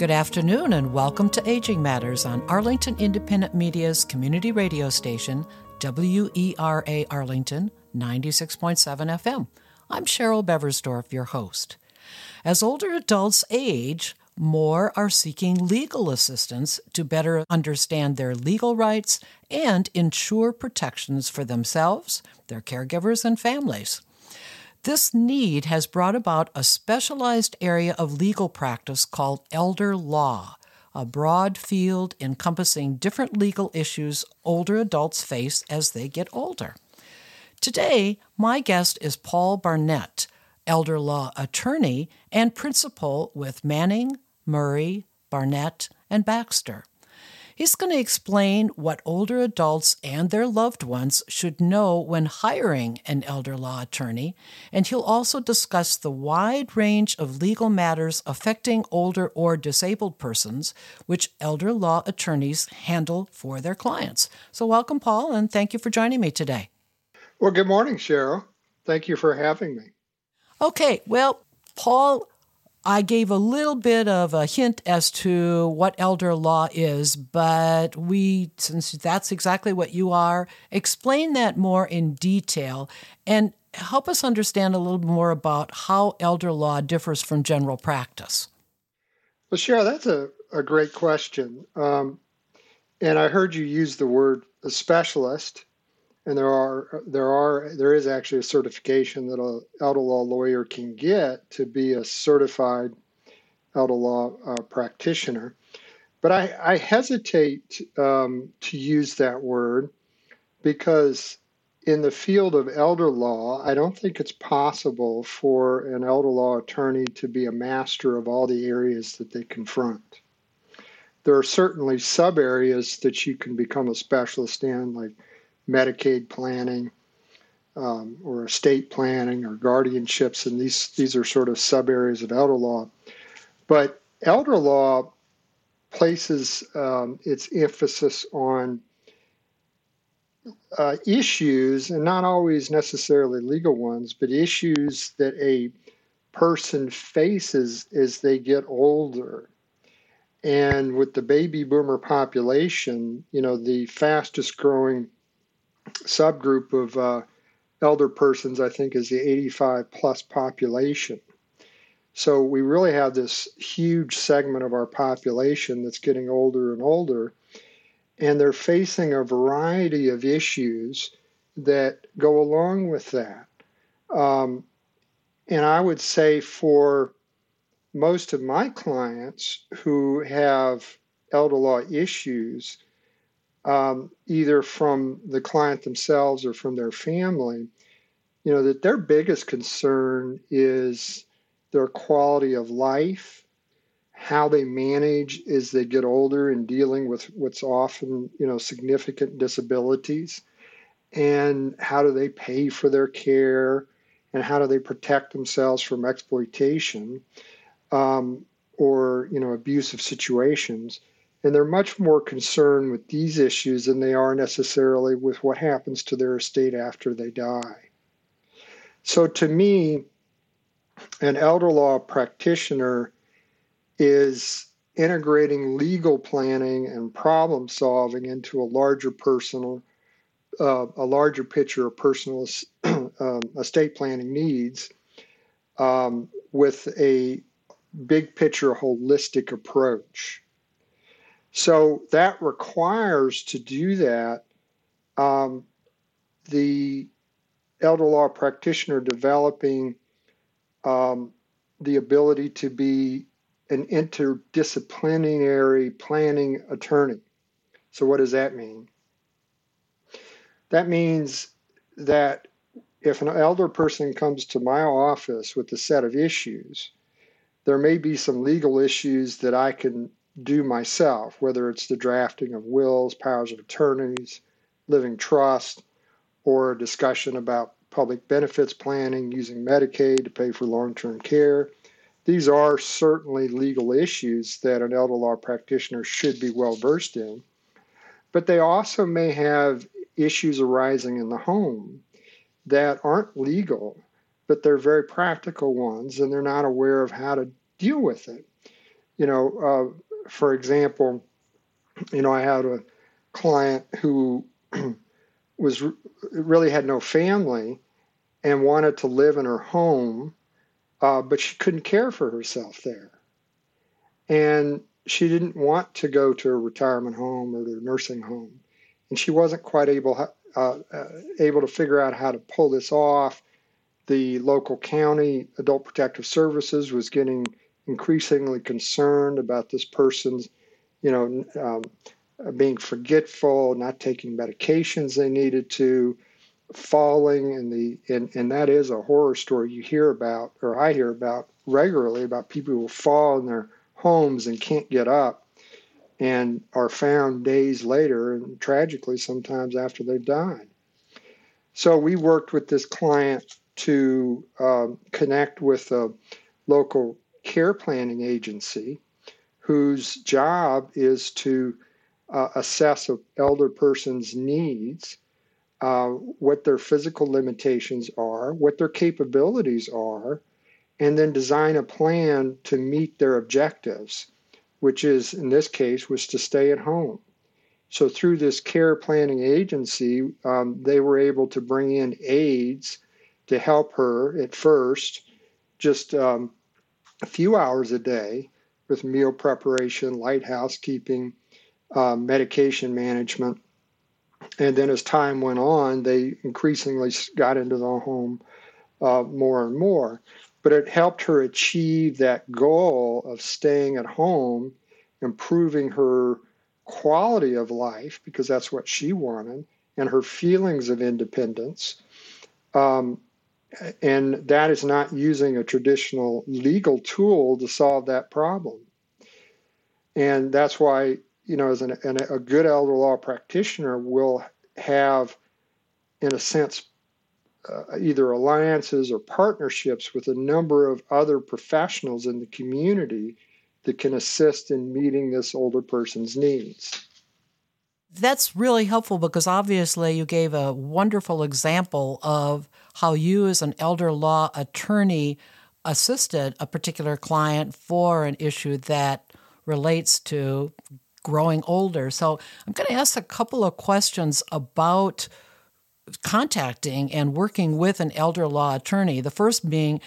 Good afternoon and welcome to Aging Matters on Arlington Independent Media's community radio station, WERA Arlington 96.7 FM. I'm Cheryl Beversdorf, your host. As older adults age, more are seeking legal assistance to better understand their legal rights and ensure protections for themselves, their caregivers, and families. This need has brought about a specialized area of legal practice called elder law, a broad field encompassing different legal issues older adults face as they get older. Today, my guest is Paul Barnett, elder law attorney and principal with Manning, Murray, Barnett, and Baxter. He's going to explain what older adults and their loved ones should know when hiring an elder law attorney, and he'll also discuss the wide range of legal matters affecting older or disabled persons, which elder law attorneys handle for their clients. So, welcome, Paul, and thank you for joining me today. Well, good morning, Cheryl. Thank you for having me. Okay, well, Paul I gave a little bit of a hint as to what elder law is, but we, since that's exactly what you are, explain that more in detail and help us understand a little more about how elder law differs from general practice. Well, Cheryl, that's a, a great question. Um, and I heard you use the word specialist and there are there are there is actually a certification that a elder law lawyer can get to be a certified elder law uh, practitioner. But I, I hesitate um, to use that word because in the field of elder law, I don't think it's possible for an elder law attorney to be a master of all the areas that they confront. There are certainly sub areas that you can become a specialist in, like Medicaid planning um, or estate planning or guardianships, and these these are sort of sub areas of elder law. But elder law places um, its emphasis on uh, issues, and not always necessarily legal ones, but issues that a person faces as they get older. And with the baby boomer population, you know, the fastest growing subgroup of uh, elder persons, I think, is the 85 plus population. So we really have this huge segment of our population that's getting older and older, and they're facing a variety of issues that go along with that. Um, and I would say for most of my clients who have elder law issues, um, either from the client themselves or from their family, you know, that their biggest concern is their quality of life, how they manage as they get older and dealing with what's often, you know, significant disabilities, and how do they pay for their care, and how do they protect themselves from exploitation um, or, you know, abusive situations and they're much more concerned with these issues than they are necessarily with what happens to their estate after they die. So, to me, an elder law practitioner is integrating legal planning and problem solving into a larger personal, uh, a larger picture of personal um, estate planning needs um, with a big picture holistic approach. So that requires to do that um, the elder law practitioner developing um, the ability to be an interdisciplinary planning attorney. So, what does that mean? That means that if an elder person comes to my office with a set of issues, there may be some legal issues that I can do myself, whether it's the drafting of wills, powers of attorneys, living trust, or a discussion about public benefits planning using Medicaid to pay for long term care. These are certainly legal issues that an elder law practitioner should be well versed in, but they also may have issues arising in the home that aren't legal, but they're very practical ones and they're not aware of how to deal with it you know, uh, for example, you know, I had a client who was really had no family and wanted to live in her home, uh, but she couldn't care for herself there. And she didn't want to go to a retirement home or to a nursing home. And she wasn't quite able, uh, uh, able to figure out how to pull this off. The local county adult protective services was getting increasingly concerned about this person's, you know, um, being forgetful, not taking medications they needed to, falling, and the and, and that is a horror story you hear about, or I hear about regularly about people who fall in their homes and can't get up and are found days later and tragically sometimes after they've died. So we worked with this client to um, connect with a local care planning agency whose job is to uh, assess an elder person's needs, uh, what their physical limitations are, what their capabilities are, and then design a plan to meet their objectives, which is, in this case, was to stay at home. So through this care planning agency, um, they were able to bring in aides to help her at first, just um, a few hours a day with meal preparation, light housekeeping, uh, medication management. And then as time went on, they increasingly got into the home uh, more and more. But it helped her achieve that goal of staying at home, improving her quality of life, because that's what she wanted, and her feelings of independence. Um, and that is not using a traditional legal tool to solve that problem. And that's why, you know, as an, an, a good elder law practitioner will have, in a sense, uh, either alliances or partnerships with a number of other professionals in the community that can assist in meeting this older person's needs. That's really helpful because obviously you gave a wonderful example of how you, as an elder law attorney, assisted a particular client for an issue that relates to growing older. So I'm going to ask a couple of questions about contacting and working with an elder law attorney. The first being,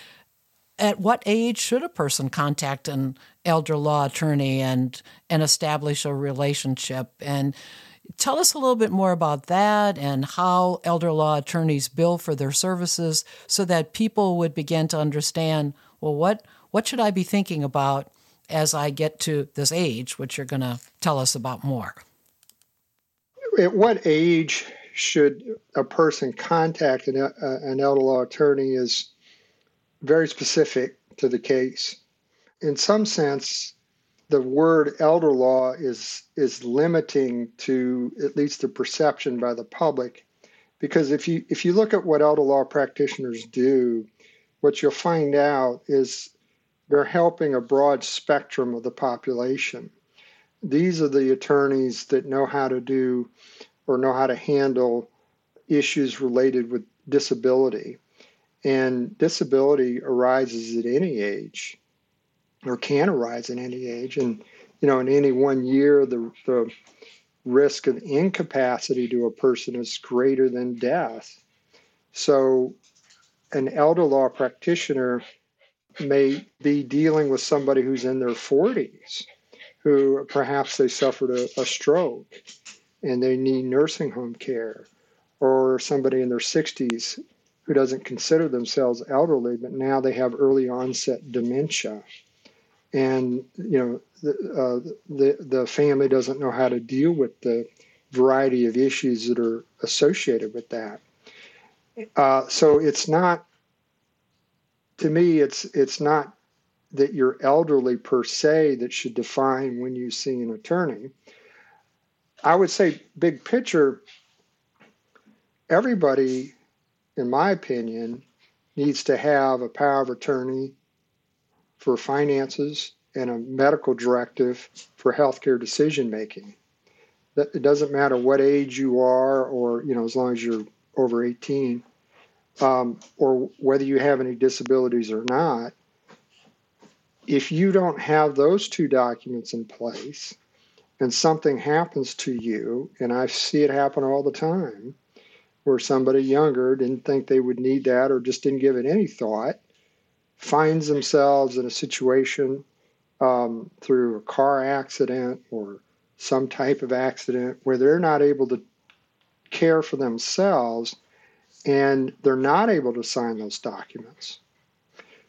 at what age should a person contact an elder law attorney and and establish a relationship? And Tell us a little bit more about that and how elder law attorneys bill for their services so that people would begin to understand well, what, what should I be thinking about as I get to this age, which you're going to tell us about more? At what age should a person contact an, uh, an elder law attorney is very specific to the case. In some sense, the word elder law is is limiting to at least the perception by the public. Because if you if you look at what elder law practitioners do what you'll find out is they're helping a broad spectrum of the population. These are the attorneys that know how to do or know how to handle issues related with disability. And disability arises at any age or can arise in any age. And, you know, in any one year, the, the risk of incapacity to a person is greater than death. So, an elder law practitioner may be dealing with somebody who's in their 40s, who perhaps they suffered a, a stroke and they need nursing home care, or somebody in their 60s who doesn't consider themselves elderly, but now they have early onset dementia and you know the, uh, the the family doesn't know how to deal with the variety of issues that are associated with that. Uh, so it's not to me it's it's not that you're elderly per se that should define when you see an attorney. I would say big picture everybody in my opinion needs to have a power of attorney for finances and a medical directive for healthcare decision making. It doesn't matter what age you are, or you know, as long as you're over 18, um, or whether you have any disabilities or not. if you don't have those two documents in place and something happens to you, and I see it happen all the time, where somebody younger didn't think they would need that or just didn't give it any thought, finds themselves in a situation um, through a car accident or some type of accident where they're not able to care for themselves and they're not able to sign those documents.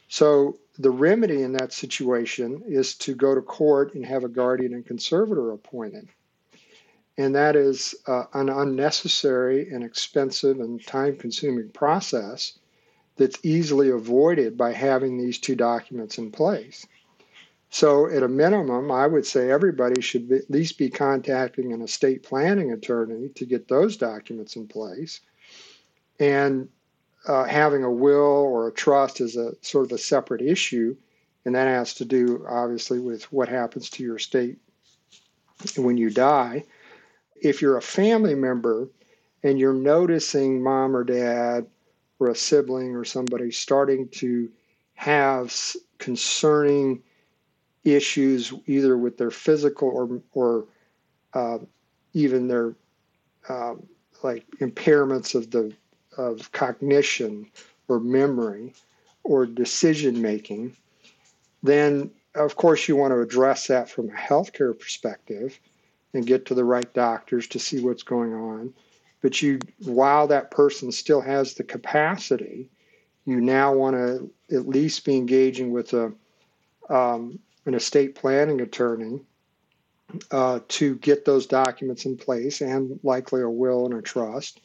So the remedy in that situation is to go to court and have a guardian and conservator appointed. And that is uh, an unnecessary and expensive and time consuming process that's easily avoided by having these two documents in place. So, at a minimum, I would say everybody should be, at least be contacting an estate planning attorney to get those documents in place. And uh, having a will or a trust is a sort of a separate issue, and that has to do obviously with what happens to your estate when you die. If you're a family member and you're noticing mom or dad or a sibling or somebody starting to have concerning issues either with their physical or or uh, even their uh, like impairments of the of cognition or memory or decision making, then of course you want to address that from a healthcare perspective and get to the right doctors to see what's going on. But you, while that person still has the capacity, you now want to at least be engaging with a um, an estate planning attorney uh, to get those documents in place and likely a will and a trust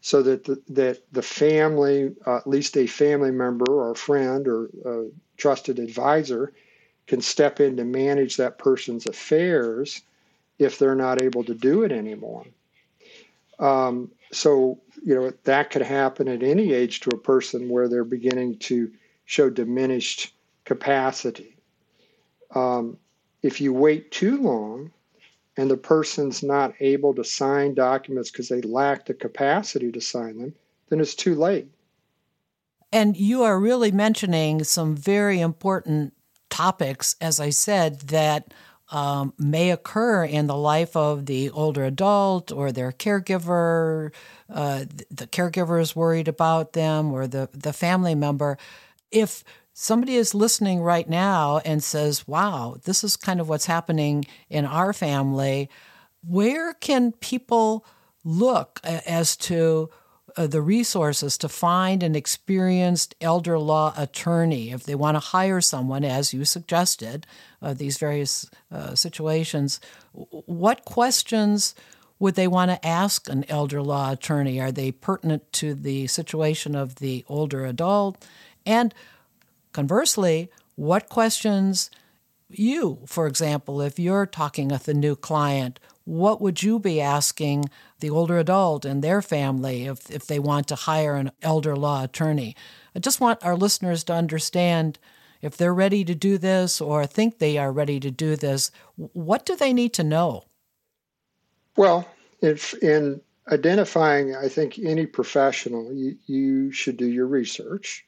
so that the, that the family, uh, at least a family member or a friend or a trusted advisor, can step in to manage that person's affairs if they're not able to do it anymore. Um, so, you know, that could happen at any age to a person where they're beginning to show diminished capacity. Um, if you wait too long, and the person's not able to sign documents because they lack the capacity to sign them, then it's too late. And you are really mentioning some very important topics, as I said, that um, may occur in the life of the older adult or their caregiver. Uh, the caregiver is worried about them or the, the family member. If somebody is listening right now and says, wow, this is kind of what's happening in our family, where can people look as to uh, the resources to find an experienced elder law attorney if they want to hire someone, as you suggested, uh, these various uh, situations? What questions would they want to ask an elder law attorney? Are they pertinent to the situation of the older adult? And Conversely, what questions you, for example, if you're talking with a new client, what would you be asking the older adult and their family if, if they want to hire an elder law attorney? I just want our listeners to understand if they're ready to do this or think they are ready to do this, what do they need to know? Well, if in identifying, I think any professional, you, you should do your research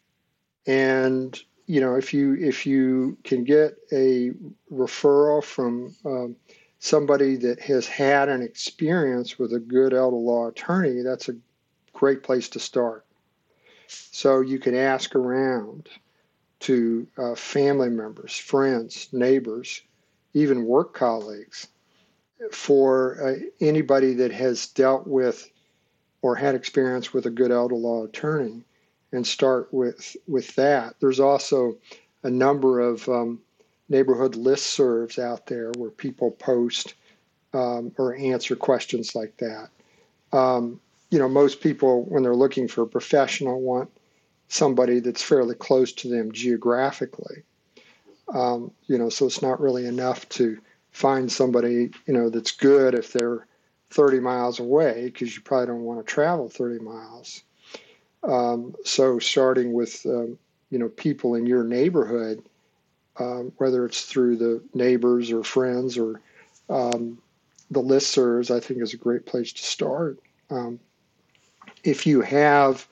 and you know, if you if you can get a referral from um, somebody that has had an experience with a good elder law attorney, that's a great place to start. So you can ask around to uh, family members, friends, neighbors, even work colleagues for uh, anybody that has dealt with or had experience with a good elder law attorney and start with with that. There's also a number of um, neighborhood listservs out there where people post um, or answer questions like that. Um, you know, most people when they're looking for a professional want somebody that's fairly close to them geographically. Um, you know, so it's not really enough to find somebody you know that's good if they're 30 miles away because you probably don't want to travel 30 miles. Um, so starting with um, you know people in your neighborhood, um, whether it's through the neighbors or friends or um, the listservs, I think is a great place to start. Um, if you have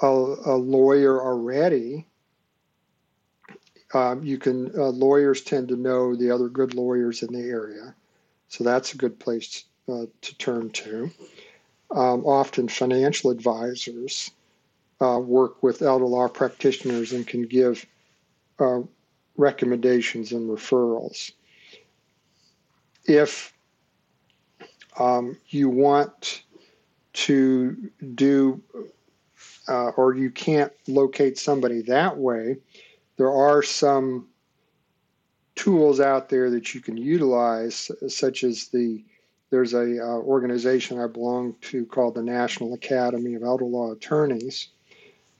a, a lawyer already, um, you can uh, lawyers tend to know the other good lawyers in the area, so that's a good place uh, to turn to. Um, often financial advisors uh, work with elder law practitioners and can give uh, recommendations and referrals. If um, you want to do uh, or you can't locate somebody that way, there are some tools out there that you can utilize, such as the there's a uh, organization I belong to called the National Academy of Elder Law Attorneys,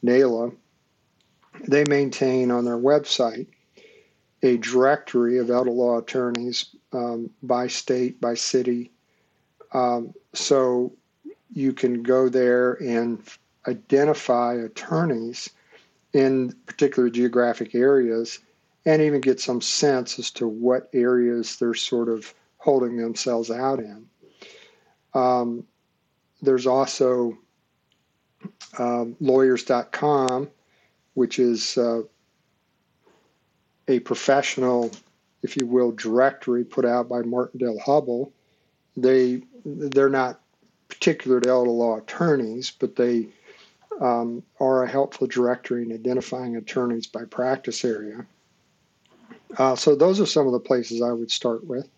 NAELA. They maintain on their website a directory of elder law attorneys um, by state, by city. Um, so you can go there and identify attorneys in particular geographic areas and even get some sense as to what areas they're sort of holding themselves out in. Um, there's also um, lawyers.com, which is uh, a professional, if you will, directory put out by Martindale Hubbell. They they're not particular to elder law attorneys, but they um, are a helpful directory in identifying attorneys by practice area. Uh, so those are some of the places I would start with.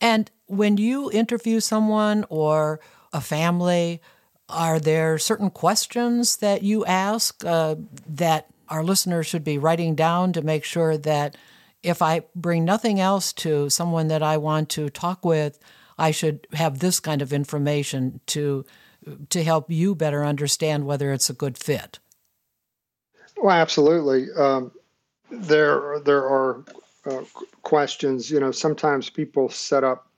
And when you interview someone or a family, are there certain questions that you ask uh, that our listeners should be writing down to make sure that if I bring nothing else to someone that I want to talk with, I should have this kind of information to to help you better understand whether it's a good fit. Well, absolutely. Um, there there are uh, questions. You know, sometimes people set up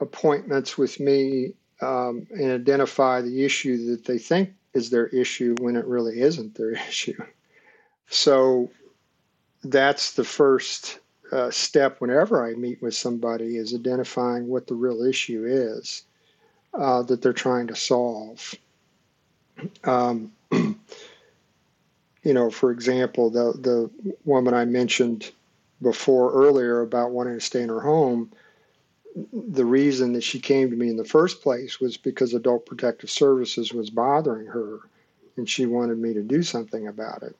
appointments with me um, and identify the issue that they think is their issue when it really isn't their issue. So that's the first uh, step whenever I meet with somebody is identifying what the real issue is uh, that they're trying to solve. Um, you know, for example, the the woman I mentioned before earlier about wanting to stay in her home, the reason that she came to me in the first place was because Adult Protective Services was bothering her and she wanted me to do something about it.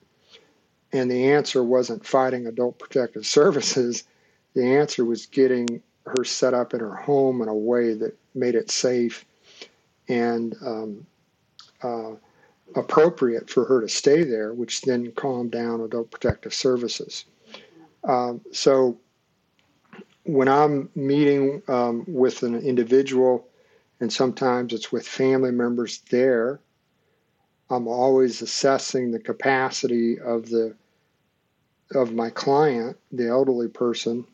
And the answer wasn't fighting Adult Protective Services, the answer was getting her set up in her home in a way that made it safe and um, uh, appropriate for her to stay there, which then calmed down Adult Protective Services. Um, so when I'm meeting um, with an individual, and sometimes it's with family members there, I'm always assessing the capacity of the of my client, the elderly person,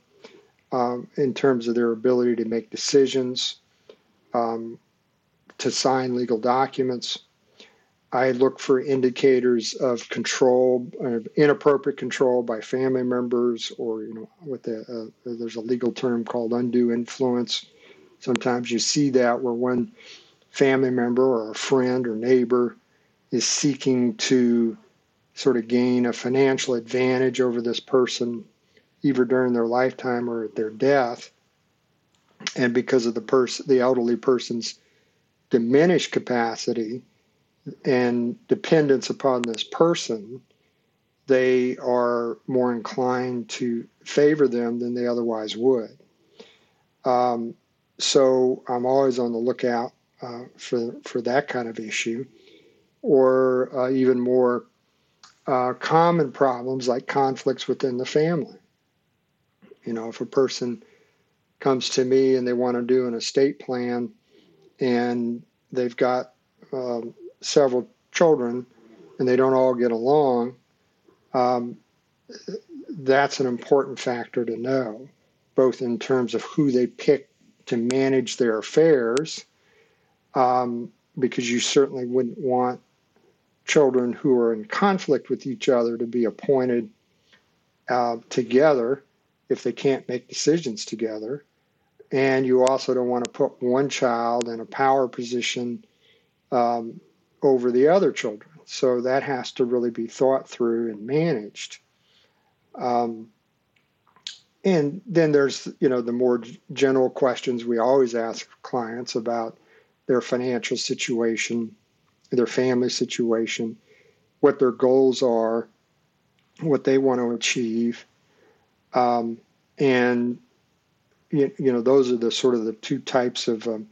um, in terms of their ability to make decisions, um, to sign legal documents. I look for indicators of control, uh, inappropriate control by family members, or you know, the uh, there's a legal term called undue influence. Sometimes you see that where one family member or a friend or neighbor is seeking to sort of gain a financial advantage over this person, either during their lifetime or at their death. And because of the person, the elderly person's diminished capacity, and dependence upon this person, they are more inclined to favor them than they otherwise would. Um, so I'm always on the lookout uh, for for that kind of issue, or uh, even more uh, common problems like conflicts within the family. You know, if a person comes to me and they want to do an estate plan, and they've got um, several children and they don't all get along, um, that's an important factor to know, both in terms of who they pick to manage their affairs, um, because you certainly wouldn't want children who are in conflict with each other to be appointed uh, together if they can't make decisions together. And you also don't want to put one child in a power position um, over the other children. So that has to really be thought through and managed. Um, and then there's you know the more general questions we always ask clients about their financial situation, their family situation, what their goals are, what they want to achieve, um, and you, you, know those are the sort of the two types of um,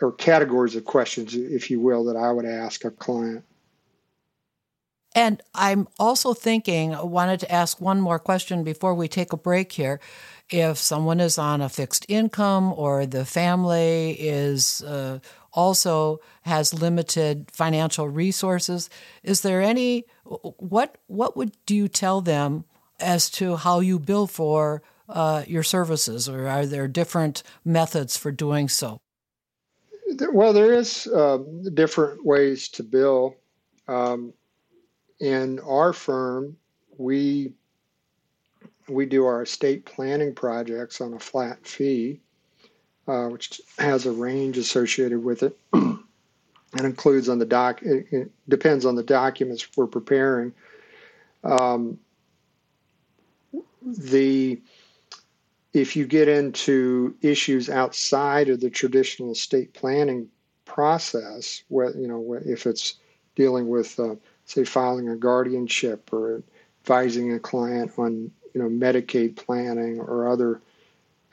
or categories of questions, if you will, that I would ask a client. And I'm also thinking, I wanted to ask one more question before we take a break here. If someone is on a fixed income or the family is uh, also has limited financial resources, is there any what what would do you tell them as to how you bill for uh, your services, or are there different methods for doing so? Well, there is uh, different ways to bill. Um, in our firm, we we do our estate planning projects on a flat fee, uh, which has a range associated with it, and includes on the doc. It, it, depends on the documents we're preparing. Um, the if you get into issues outside of the traditional estate planning process, where you know if it's dealing with uh, say filing a guardianship or advising a client on you know Medicaid planning or other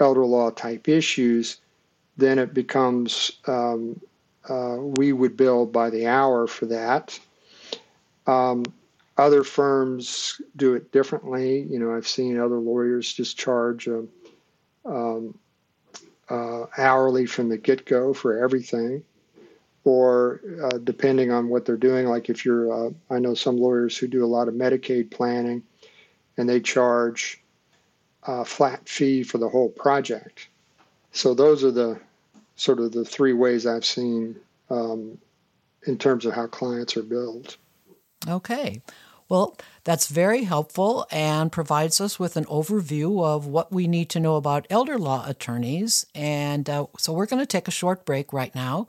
elder law type issues, then it becomes um, uh, we would bill by the hour for that. Um, other firms do it differently. You know, I've seen other lawyers just charge a, um, uh, hourly from the get go for everything or uh, depending on what they're doing. Like if you're, uh, I know some lawyers who do a lot of Medicaid planning, and they charge a flat fee for the whole project. So those are the sort of the three ways I've seen um, in terms of how clients are billed. Okay. Well, that's very helpful and provides us with an overview of what we need to know about elder law attorneys. And uh, so we're going to take a short break right now.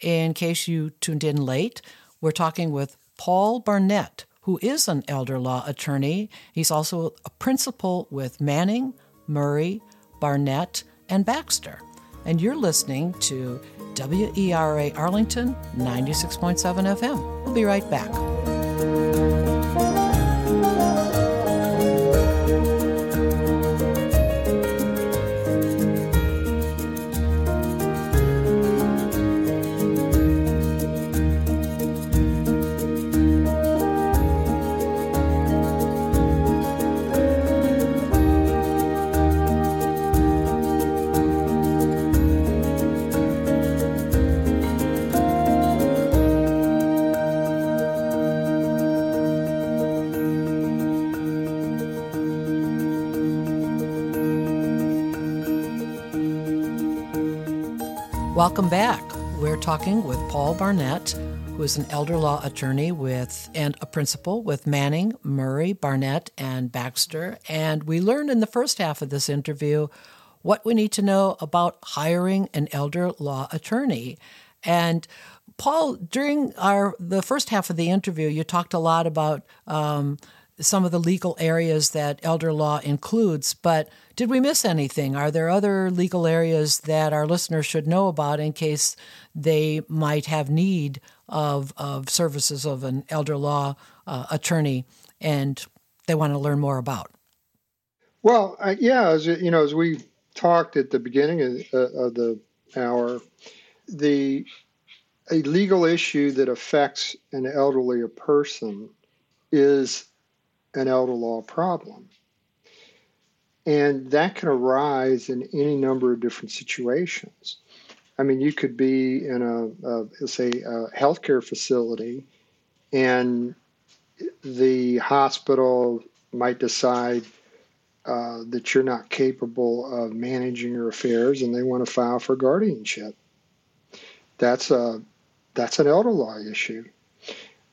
In case you tuned in late, we're talking with Paul Barnett, who is an elder law attorney. He's also a principal with Manning, Murray, Barnett, and Baxter. And you're listening to WERA Arlington 96.7 FM. We'll be right back. Welcome back. We're talking with Paul Barnett, who is an elder law attorney with and a principal with Manning, Murray, Barnett, and Baxter. And we learned in the first half of this interview what we need to know about hiring an elder law attorney. And Paul, during our the first half of the interview, you talked a lot about um, some of the legal areas that elder law includes, but did we miss anything? Are there other legal areas that our listeners should know about in case they might have need of, of services of an elder law uh, attorney and they want to learn more about? Well, uh, yeah, as you know, as we talked at the beginning of, uh, of the hour, the a legal issue that affects an elderly person is an elder law problem. And that can arise in any number of different situations. I mean, you could be in a, a say, a healthcare facility, and the hospital might decide uh, that you're not capable of managing your affairs, and they want to file for guardianship. That's a that's an elder law issue.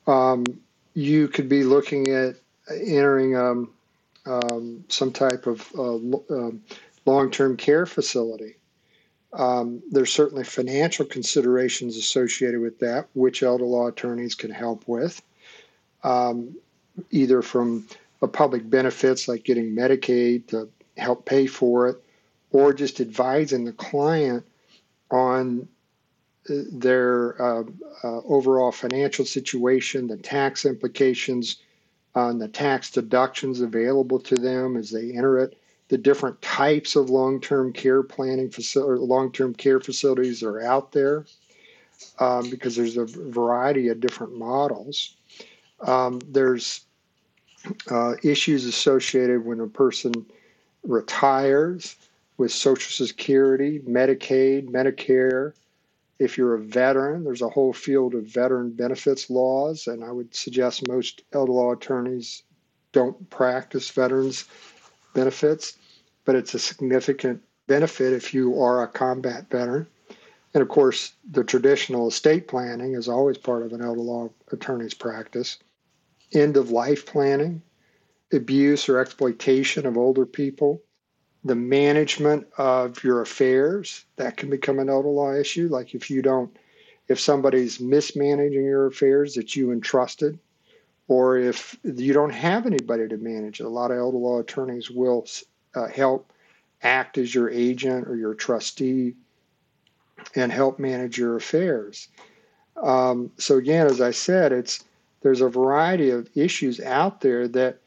Um, you could be looking at entering um, um, some type of uh, um, long term care facility. Um, there's certainly financial considerations associated with that, which elder law attorneys can help with, um, either from public benefits like getting Medicaid to help pay for it, or just advising the client on uh, their uh, uh, overall financial situation, the tax implications, on the tax deductions available to them as they enter it, the different types of long-term care planning facility, long-term care facilities are out there, um, because there's a variety of different models. Um, there's uh, issues associated when a person retires with Social Security, Medicaid, Medicare. If you're a veteran, there's a whole field of veteran benefits laws, and I would suggest most elder law attorneys don't practice veterans benefits, but it's a significant benefit if you are a combat veteran. And of course, the traditional estate planning is always part of an elder law attorney's practice. End of life planning, abuse or exploitation of older people, the management of your affairs, that can become an elder law issue. Like if you don't, if somebody's mismanaging your affairs that you entrusted, or if you don't have anybody to manage a lot of elder law attorneys will uh, help act as your agent or your trustee and help manage your affairs. Um, so again, as I said, it's there's a variety of issues out there that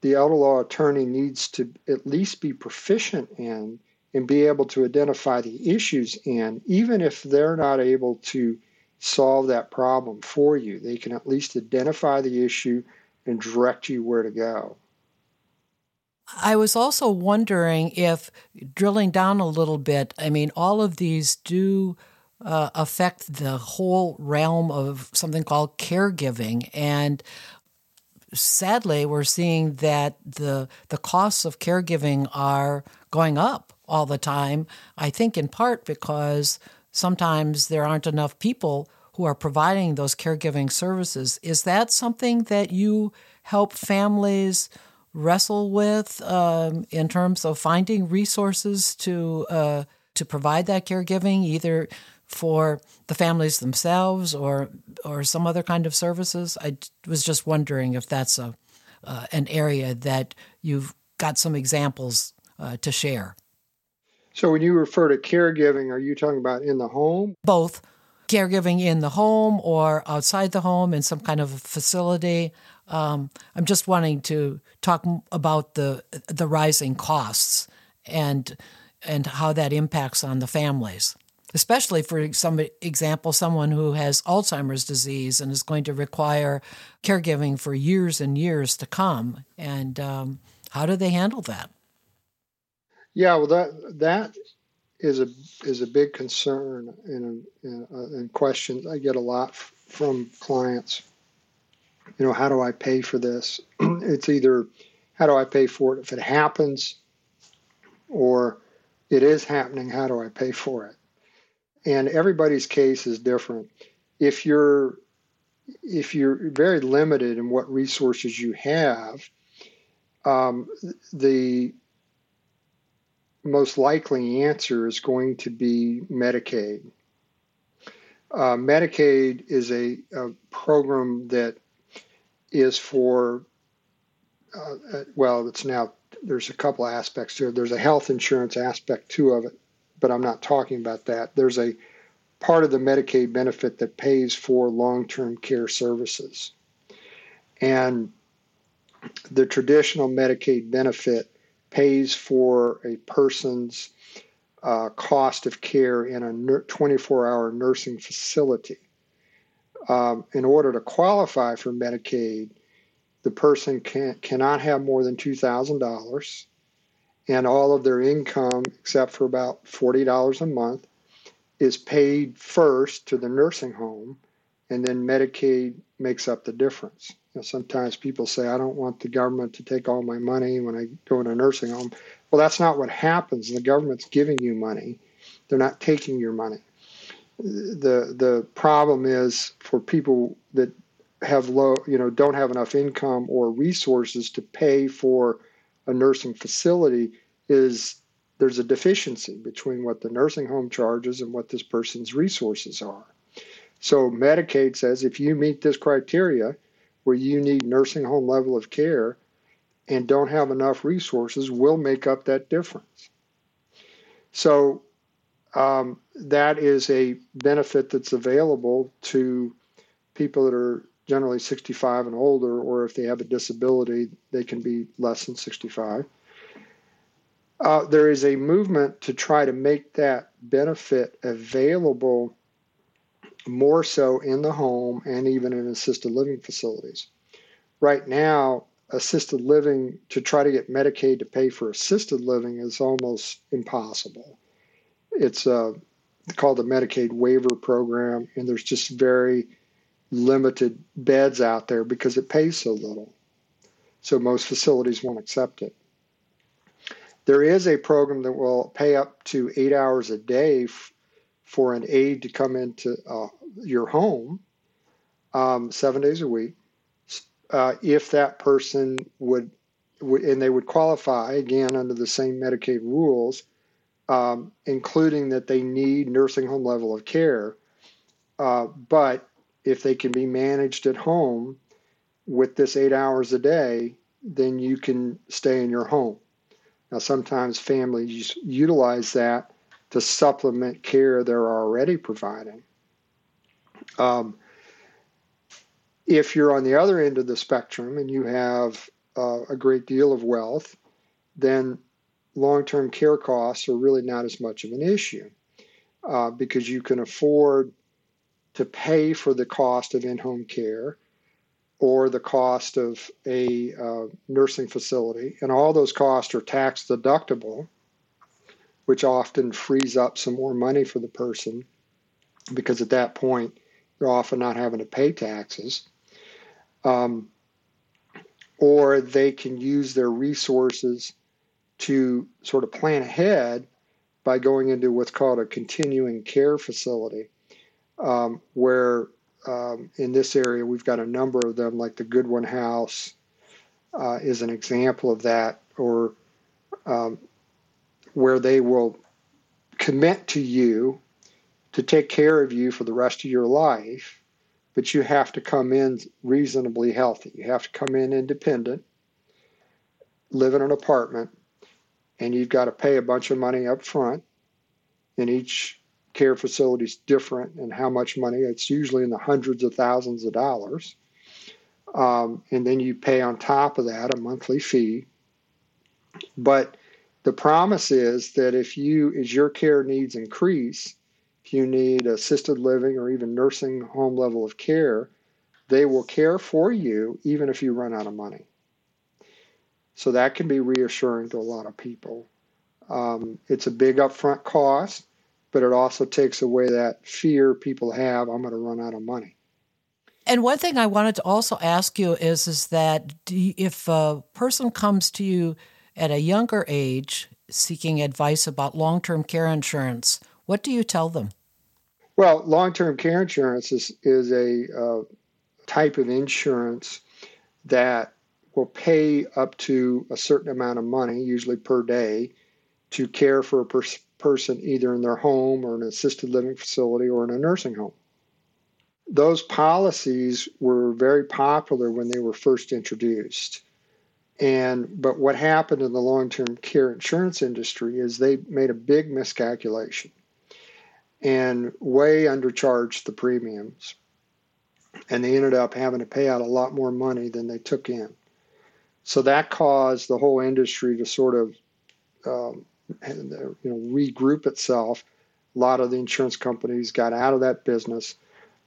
the elder law attorney needs to at least be proficient in and be able to identify the issues in, even if they're not able to solve that problem for you. They can at least identify the issue and direct you where to go. I was also wondering if drilling down a little bit, I mean, all of these do uh, affect the whole realm of something called caregiving. And sadly, we're seeing that the the costs of caregiving are going up all the time. I think in part because sometimes there aren't enough people who are providing those caregiving services. Is that something that you help families wrestle with um, in terms of finding resources to uh, to provide that caregiving, either for the families themselves or or some other kind of services. I was just wondering if that's a uh, an area that you've got some examples uh, to share. So, when you refer to caregiving, are you talking about in the home? Both caregiving in the home or outside the home in some kind of facility. Um, I'm just wanting to talk about the the rising costs and and how that impacts on the families especially for some example, someone who has Alzheimer's disease and is going to require caregiving for years and years to come. And um, how do they handle that? Yeah, well, that that is a is a big concern and and questions I get a lot from clients. You know, how do I pay for this? it's either how do I pay for it if it happens, or it is happening. How do I pay for it? And everybody's case is different. If you're if you're very limited in what resources you have, um, the most likely answer is going to be Medicaid. Uh, Medicaid is a, a, program that is for, uh, uh, well, it's now, there's a couple aspects to it. There's a health insurance aspect too of it but I'm not talking about that. There's a part of the Medicaid benefit that pays for long term care services. And the traditional Medicaid benefit pays for a person's uh, cost of care in a 24 hour nursing facility. Um, in order to qualify for Medicaid, the person can, cannot have more than $2,000 and all of their income, except for about $40 a month, is paid first to the nursing home, and then Medicaid makes up the difference. You know, sometimes people say, I don't want the government to take all my money when I go in a nursing home. Well, that's not what happens. The government's giving you money, they're not taking your money. The, the problem is for people that have low, you know, don't have enough income or resources to pay for a nursing facility is there's a deficiency between what the nursing home charges and what this person's resources are. So Medicaid says if you meet this criteria where you need nursing home level of care and don't have enough resources, we'll make up that difference. So um, that is a benefit that's available to people that are generally 65 and older, or if they have a disability, they can be less than 65. Uh, there is a movement to try to make that benefit available more so in the home and even in assisted living facilities. Right now, assisted living, to try to get Medicaid to pay for assisted living is almost impossible. It's uh, called the Medicaid waiver program, and there's just very limited beds out there because it pays so little. So most facilities won't accept it. There is a program that will pay up to eight hours a day f- for an aide to come into uh, your home um, seven days a week. Uh, if that person would, and they would qualify again under the same Medicaid rules, um, including that they need nursing home level of care. Uh, but if they can be managed at home with this eight hours a day, then you can stay in your home. Now, sometimes families utilize that to supplement care they're already providing. Um, if you're on the other end of the spectrum and you have uh, a great deal of wealth, then long term care costs are really not as much of an issue uh, because you can afford to pay for the cost of in home care or the cost of a uh, nursing facility. And all those costs are tax deductible, which often frees up some more money for the person because at that point, they're often not having to pay taxes. Um, or they can use their resources to sort of plan ahead by going into what's called a continuing care facility um, where um, in this area we've got a number of them, like the Goodwin House uh, is an example of that, or um, where they will commit to you to take care of you for the rest of your life, but you have to come in reasonably healthy. You have to come in independent, live in an apartment, and you've got to pay a bunch of money up front. And each care facilities different and how much money. It's usually in the hundreds of thousands of dollars. Um, and then you pay on top of that a monthly fee. But the promise is that if you, as your care needs increase, if you need assisted living or even nursing home level of care, they will care for you even if you run out of money. So that can be reassuring to a lot of people. Um, it's a big upfront cost but it also takes away that fear people have I'm going to run out of money. And one thing I wanted to also ask you is is that you, if a person comes to you at a younger age seeking advice about long-term care insurance, what do you tell them? Well, long-term care insurance is is a uh, type of insurance that will pay up to a certain amount of money, usually per day, to care for a person person either in their home or an assisted living facility or in a nursing home. Those policies were very popular when they were first introduced. And but what happened in the long-term care insurance industry is they made a big miscalculation and way undercharged the premiums. And they ended up having to pay out a lot more money than they took in. So that caused the whole industry to sort of um, and, uh, you know regroup itself. A lot of the insurance companies got out of that business.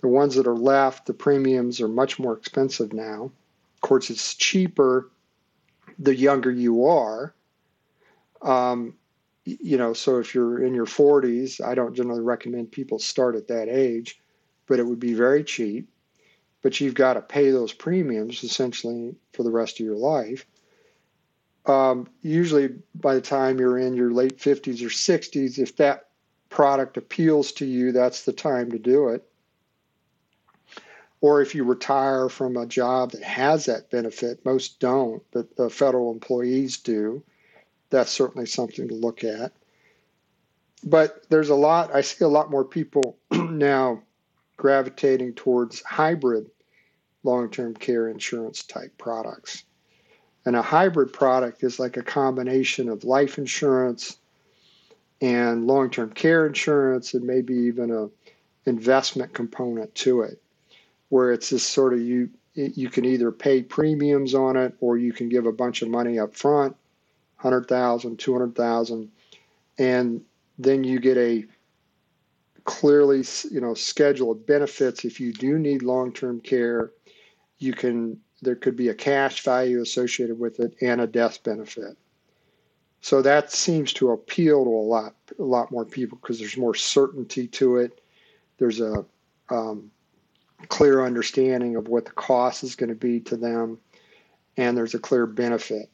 The ones that are left, the premiums are much more expensive now. Of course, it's cheaper the younger you are. Um, you know, so if you're in your 40s, I don't generally recommend people start at that age, but it would be very cheap. But you've got to pay those premiums essentially for the rest of your life um, usually by the time you're in your late 50s or 60s, if that product appeals to you, that's the time to do it. Or if you retire from a job that has that benefit, most don't, but the federal employees do. That's certainly something to look at. but there's a lot, I see a lot more people now gravitating towards hybrid long term care insurance type products. And a hybrid product is like a combination of life insurance and long term care insurance and maybe even a investment component to it, where it's this sort of you you can either pay premiums on it or you can give a bunch of money up front 100000 200000 and then you get a clearly you know schedule of benefits. If you do need long-term care you can there could be a cash value associated with it and a death benefit. So that seems to appeal to a lot a lot more people because there's more certainty to it. There's a um, clear understanding of what the cost is going to be to them and there's a clear benefit.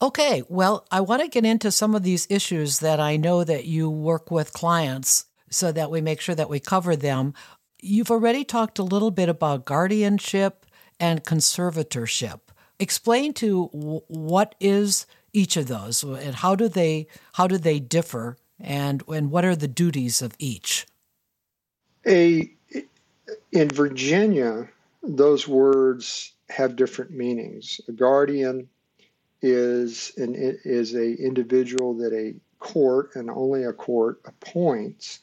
Okay, well, I want to get into some of these issues that I know that you work with clients so that we make sure that we cover them. You've already talked a little bit about guardianship and conservatorship. Explain to what is each of those and how do they how do they differ and and what are the duties of each? A in Virginia, those words have different meanings. A guardian is an is a individual that a court and only a court appoints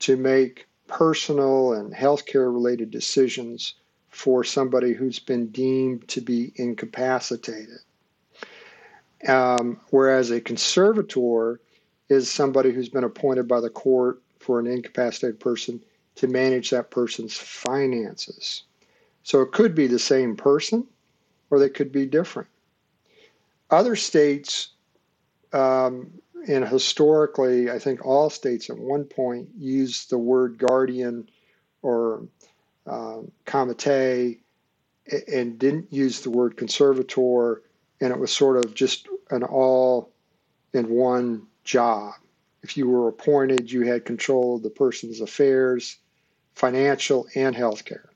to make personal and healthcare related decisions for somebody who's been deemed to be incapacitated. Um, whereas a conservator is somebody who's been appointed by the court for an incapacitated person to manage that person's finances. So it could be the same person or they could be different. Other states um, and historically, I think all states at one point used the word guardian or uh, committee and didn't use the word conservator, and it was sort of just an all in one job. If you were appointed, you had control of the person's affairs, financial, and healthcare.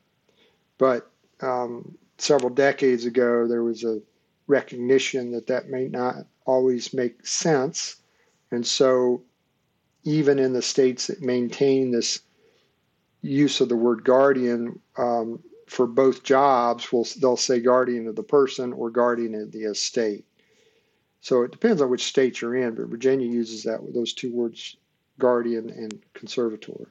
But um, several decades ago, there was a recognition that that may not always make sense and so, even in the states that maintain this use of the word guardian um, for both jobs, will they'll say guardian of the person or guardian of the estate. So it depends on which state you're in, but Virginia uses that those two words, guardian and conservator.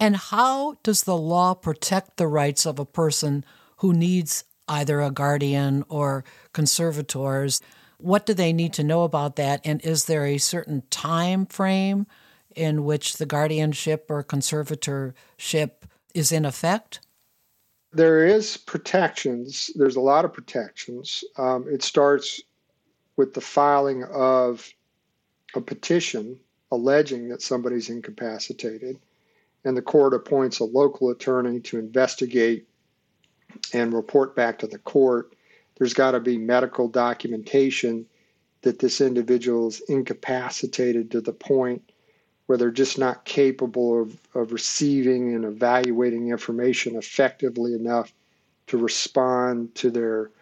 And how does the law protect the rights of a person who needs either a guardian or conservators? What do they need to know about that? And is there a certain time frame in which the guardianship or conservatorship is in effect? There is protections. There's a lot of protections. Um, it starts with the filing of a petition alleging that somebody's incapacitated, and the court appoints a local attorney to investigate and report back to the court there's got to be medical documentation that this individual is incapacitated to the point where they're just not capable of, of receiving and evaluating information effectively enough to respond to their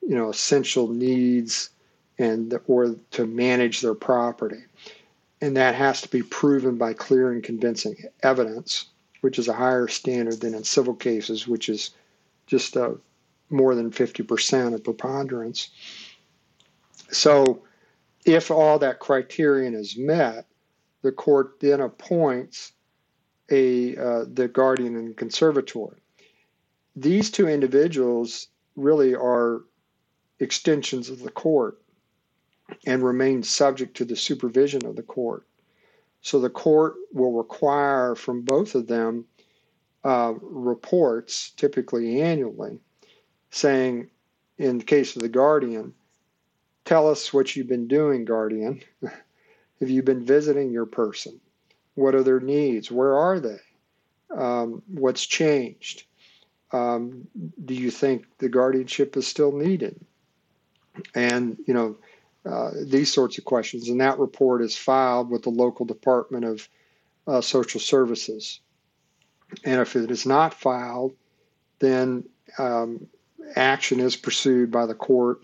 you know essential needs and or to manage their property and that has to be proven by clear and convincing evidence which is a higher standard than in civil cases which is just a more than 50% of preponderance. So, if all that criterion is met, the court then appoints a uh, the guardian and conservator. These two individuals really are extensions of the court and remain subject to the supervision of the court. So the court will require from both of them uh, reports, typically annually, saying, in the case of the guardian, tell us what you've been doing, guardian. Have you been visiting your person? What are their needs? Where are they? Um, what's changed? Um, do you think the guardianship is still needed? And, you know, uh, these sorts of questions. And that report is filed with the local Department of uh, Social Services. And if it is not filed, then um, action is pursued by the court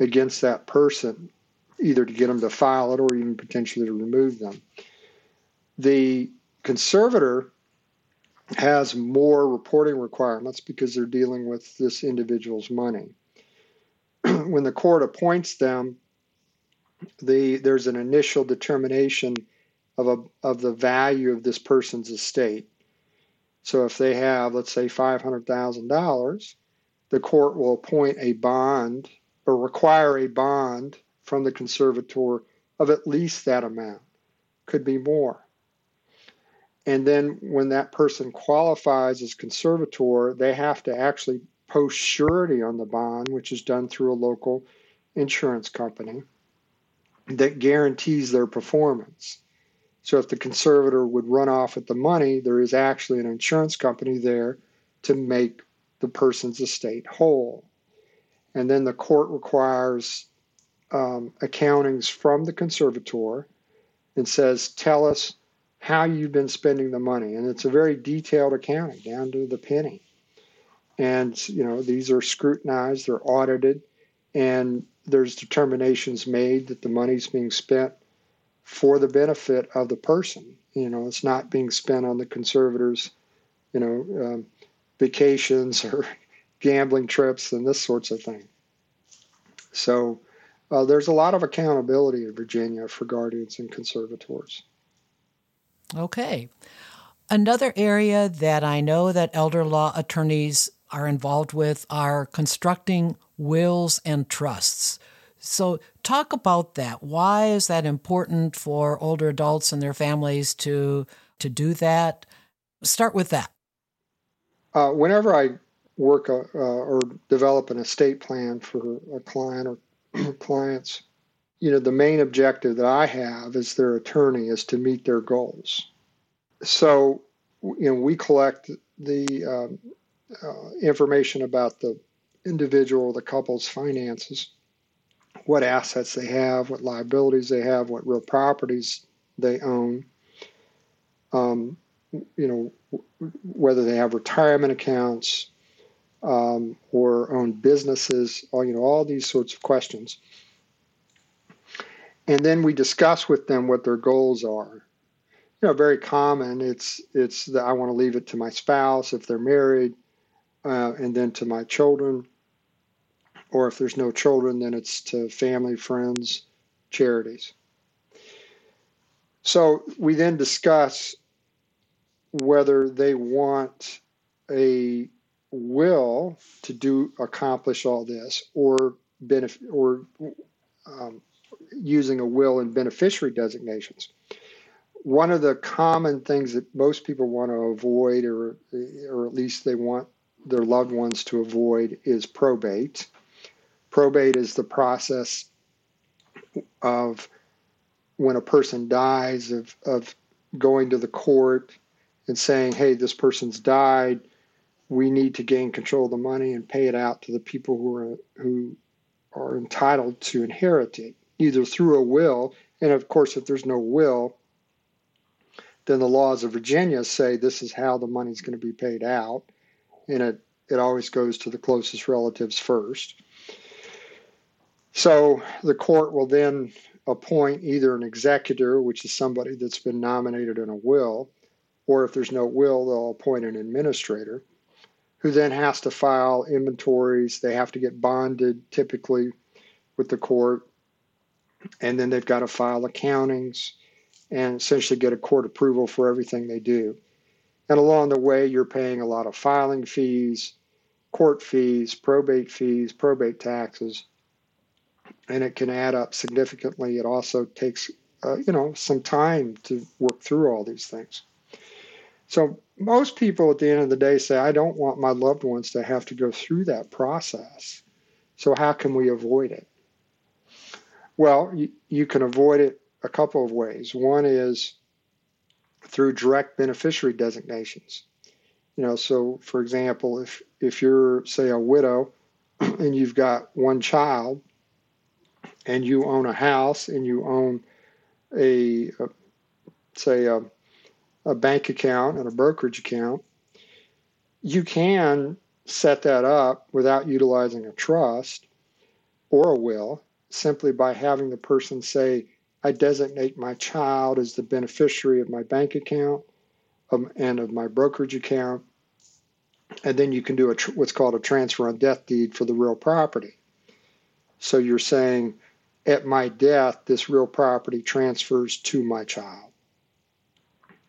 against that person either to get them to file it or even potentially to remove them. The conservator has more reporting requirements because they're dealing with this individual's money. when the court appoints them, the there's an initial determination of a of the value of this person's estate. So if they have, let's say, five hundred thousand dollars, the court will appoint a bond or require a bond from the conservator of at least that amount. Could be more. And then when that person qualifies as conservator, they have to actually post surety on the bond, which is done through a local insurance company that guarantees their performance. So if the conservator would run off with the money, there is actually an insurance company there to make the person's estate whole. And then the court requires um, accountings from the conservator and says, tell us how you've been spending the money. And it's a very detailed accounting down to the penny. And, you know, these are scrutinized, they're audited, and there's determinations made that the money's being spent for the benefit of the person. You know, it's not being spent on the conservators, you know, um, vacations or gambling trips and this sorts of thing. So uh, there's a lot of accountability in Virginia for guardians and conservators. Okay. Another area that I know that elder law attorneys are involved with are constructing wills and trusts. So, talk about that. Why is that important for older adults and their families to to do that? Start with that. Uh, whenever I work a, uh, or develop an estate plan for a client or clients, you know, the main objective that I have as their attorney is to meet their goals. So, you know, we collect the um, uh, information about the individual, the couple's finances, what assets they have, what liabilities they have, what real properties they own. Um, you know, whether they have retirement accounts um, or own businesses, all, you know, all these sorts of questions. And then we discuss with them what their goals are. You know, very common. It's it's that I want to leave it to my spouse if they're married, uh, and then to my children. Or if there's no children, then it's to family, friends, charities. So we then discuss whether they want a will to do accomplish all this or benefit or um, using a will and beneficiary designations. One of the common things that most people want to avoid, or or at least they want their loved ones to avoid, is probate. Probate is the process of when a person dies of of going to the court and saying, hey, this person's died. We need to gain control of the money and pay it out to the people who are who are entitled to inherit it, either through a will, and of course, if there's no will, then the laws of Virginia say this is how the money's going to be paid out, and it it always goes to the closest relatives first. So the court will then appoint either an executor, which is somebody that's been nominated in a will, or if there's no will, they'll appoint an administrator who then has to file inventories. They have to get bonded typically with the court. And then they've got to file accountings and essentially get a court approval for everything they do. And along the way, you're paying a lot of filing fees, court fees, probate fees, probate taxes, and it can add up significantly. It also takes, uh, you know, some time to work through all these things. So most people at the end of the day say, I don't want my loved ones to have to go through that process. So how can we avoid it? Well, you, you can avoid it a couple of ways. One is through direct beneficiary designations. You know, so for example, if if you're say a widow and you've got one child and you own a house and you own a, a say a a bank account and a brokerage account, you can set that up without utilizing a trust or a will simply by having the person say, I designate my child as the beneficiary of my bank account um, and of my brokerage account. And then you can do a what's called a transfer on death deed for the real property. So you're saying, at my death, this real property transfers to my child.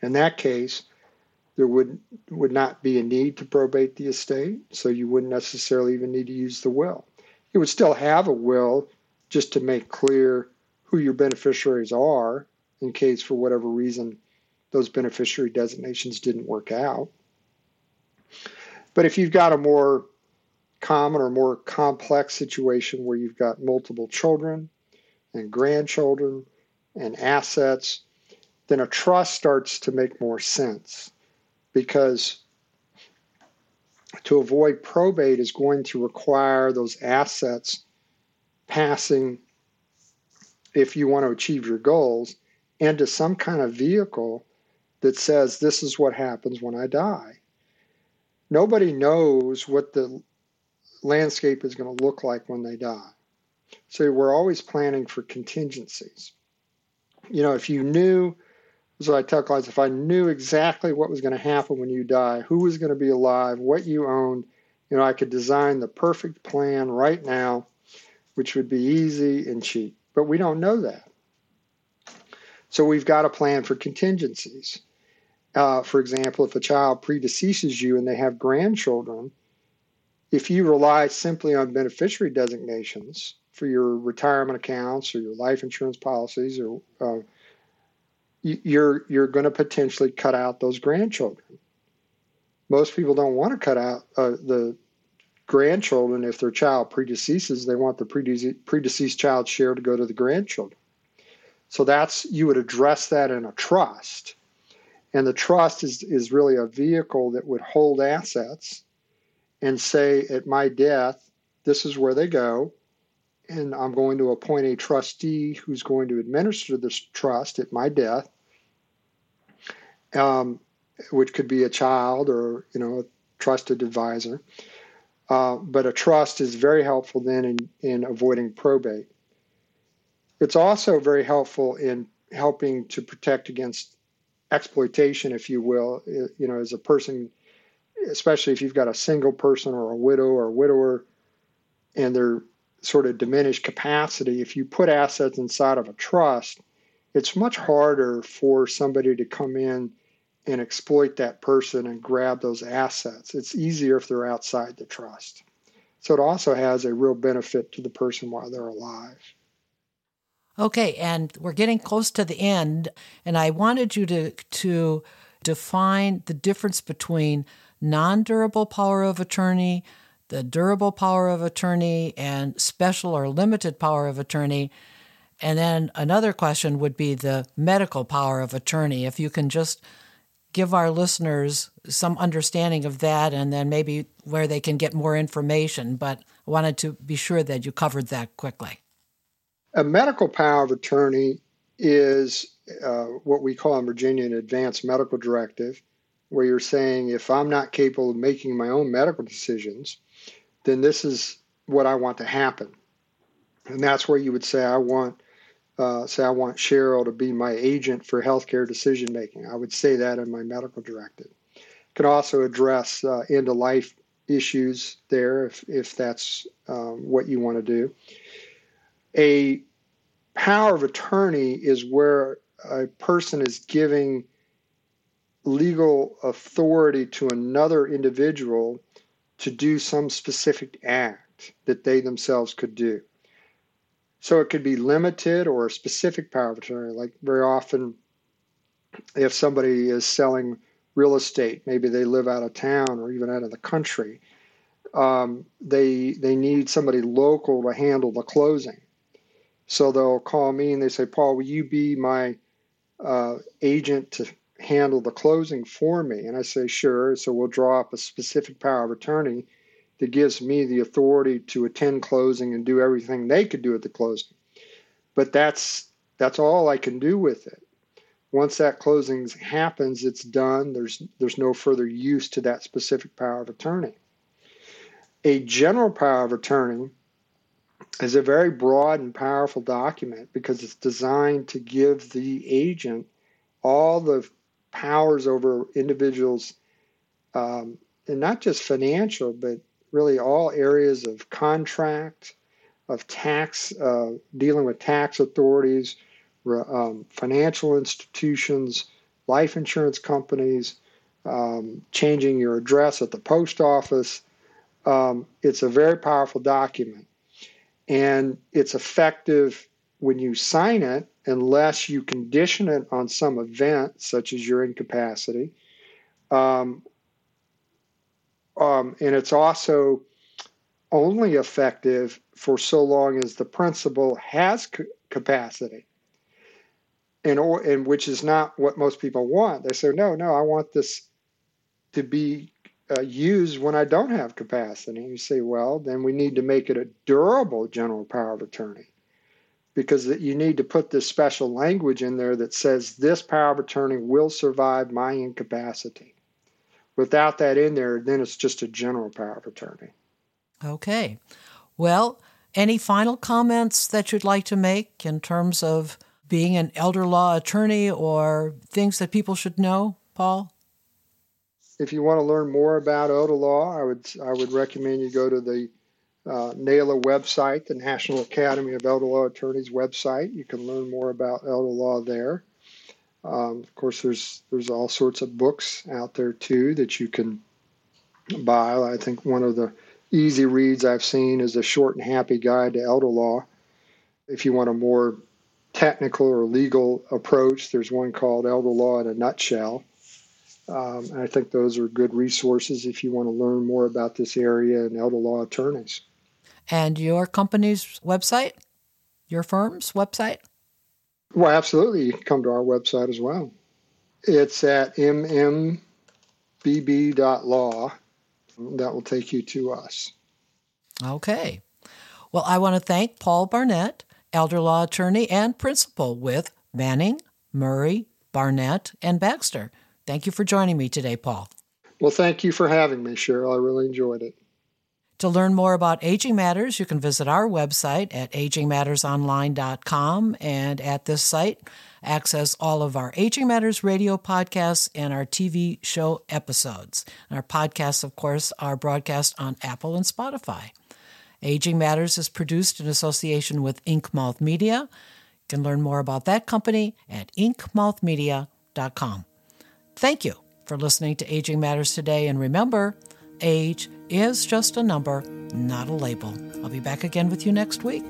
In that case, there would would not be a need to probate the estate, so you wouldn't necessarily even need to use the will. You would still have a will just to make clear who your beneficiaries are in case for whatever reason those beneficiary designations didn't work out. But if you've got a more common or more complex situation where you've got multiple children and grandchildren and assets, then a trust starts to make more sense because to avoid probate is going to require those assets passing if you want to achieve your goals into some kind of vehicle that says this is what happens when I die. Nobody knows what the landscape is going to look like when they die. So we're always planning for contingencies. You know, if you knew, so I tell clients, if I knew exactly what was going to happen when you die, who was going to be alive, what you owned, you know, I could design the perfect plan right now, which would be easy and cheap. But we don't know that. So we've got a plan for contingencies. Uh, for example, if a child predeceases you and they have grandchildren, if you rely simply on beneficiary designations for your retirement accounts or your life insurance policies, or uh, you're you're going to potentially cut out those grandchildren. Most people don't want to cut out uh, the grandchildren if their child predeceases. They want the predeceased, predeceased child's share to go to the grandchildren. So that's you would address that in a trust, and the trust is is really a vehicle that would hold assets and say, at my death, this is where they go. And I'm going to appoint a trustee who's going to administer this trust at my death, um, which could be a child or, you know, a trusted advisor. Uh, but a trust is very helpful then in, in avoiding probate. It's also very helpful in helping to protect against exploitation, if you will. You know, as a person especially if you've got a single person or a widow or a widower and they're sort of diminished capacity, if you put assets inside of a trust, it's much harder for somebody to come in and exploit that person and grab those assets. It's easier if they're outside the trust. So it also has a real benefit to the person while they're alive. Okay, and we're getting close to the end, and I wanted you to to define the difference between non durable power of attorney, the durable power of attorney, and special or limited power of attorney. And then another question would be the medical power of attorney. If you can just give our listeners some understanding of that and then maybe where they can get more information. But I wanted to be sure that you covered that quickly. A medical power of attorney is uh, what we call in Virginia an advanced medical directive where you're saying if I'm not capable of making my own medical decisions, then this is what I want to happen. And that's where you would say, I want, uh, say, I want Cheryl to be my agent for healthcare decision making. I would say that in my medical directive. Could also address uh, end of life issues there if, if that's um, what you want to do. A power of attorney is where a person is giving legal authority to another individual to do some specific act that they themselves could do. So it could be limited or a specific power of attorney. Like very often, if somebody is selling real estate, maybe they live out of town or even out of the country, um, they they need somebody local to handle the closing. So they'll call me and they say, Paul, will you be my uh, agent to handle the closing for me? And I say, sure. So we'll draw up a specific power of attorney that gives me the authority to attend closing and do everything they could do at the closing. But that's that's all I can do with it. Once that closing happens, it's done. There's there's no further use to that specific power of attorney. A general power of attorney is a very broad and powerful document because it's designed to give the agent all the powers over individuals, um, and not just financial, but really all areas of contract, of tax, uh, dealing with tax authorities, um, financial institutions, life insurance companies, um, changing your address at the post office. Um, it's a very powerful document. And it's effective when you sign it unless you condition it on some event, such as your incapacity. Um, um, and it's also only effective for so long as the principal has c- capacity. And, or, and which is not what most people want. They say, no, no, I want this to be uh, used when I don't have capacity. You say, well, then we need to make it a durable general power of attorney because you need to put this special language in there that says this power of attorney will survive my incapacity. Without that in there, then it's just a general power of attorney. Okay. Well, any final comments that you'd like to make in terms of being an elder law attorney or things that people should know, Paul? if you want to learn more about elder law, I would I would recommend you go to the uh, NAELA website, the National Academy of Elder Law Attorneys website. You can learn more about elder law there. Um, of course, there's there's all sorts of books out there too that you can buy. I think one of the easy reads I've seen is a short and happy guide to elder law. If you want a more technical or legal approach, there's one called Elder Law in a Nutshell um, and I think those are good resources if you want to learn more about this area and elder law attorneys. And your company's website, your firm's website? Well, absolutely. You can come to our website as well. It's at mmbb.law. That will take you to us. Okay. Well, I want to thank Paul Barnett, elder law attorney and principal with Manning, Murray, Barnett, and Baxter Thank you for joining me today, Paul. Well, thank you for having me, Cheryl. I really enjoyed it. To learn more about Aging Matters, you can visit our website at agingmattersonline.com and at this site, access all of our Aging Matters radio podcasts and our TV show episodes. And our podcasts, of course, are broadcast on Apple and Spotify. Aging Matters is produced in association with Inkmouth Media. You can learn more about that company at inkmouthmedia.com. Thank you for listening to Aging Matters today. And remember, age is just a number, not a label. I'll be back again with you next week.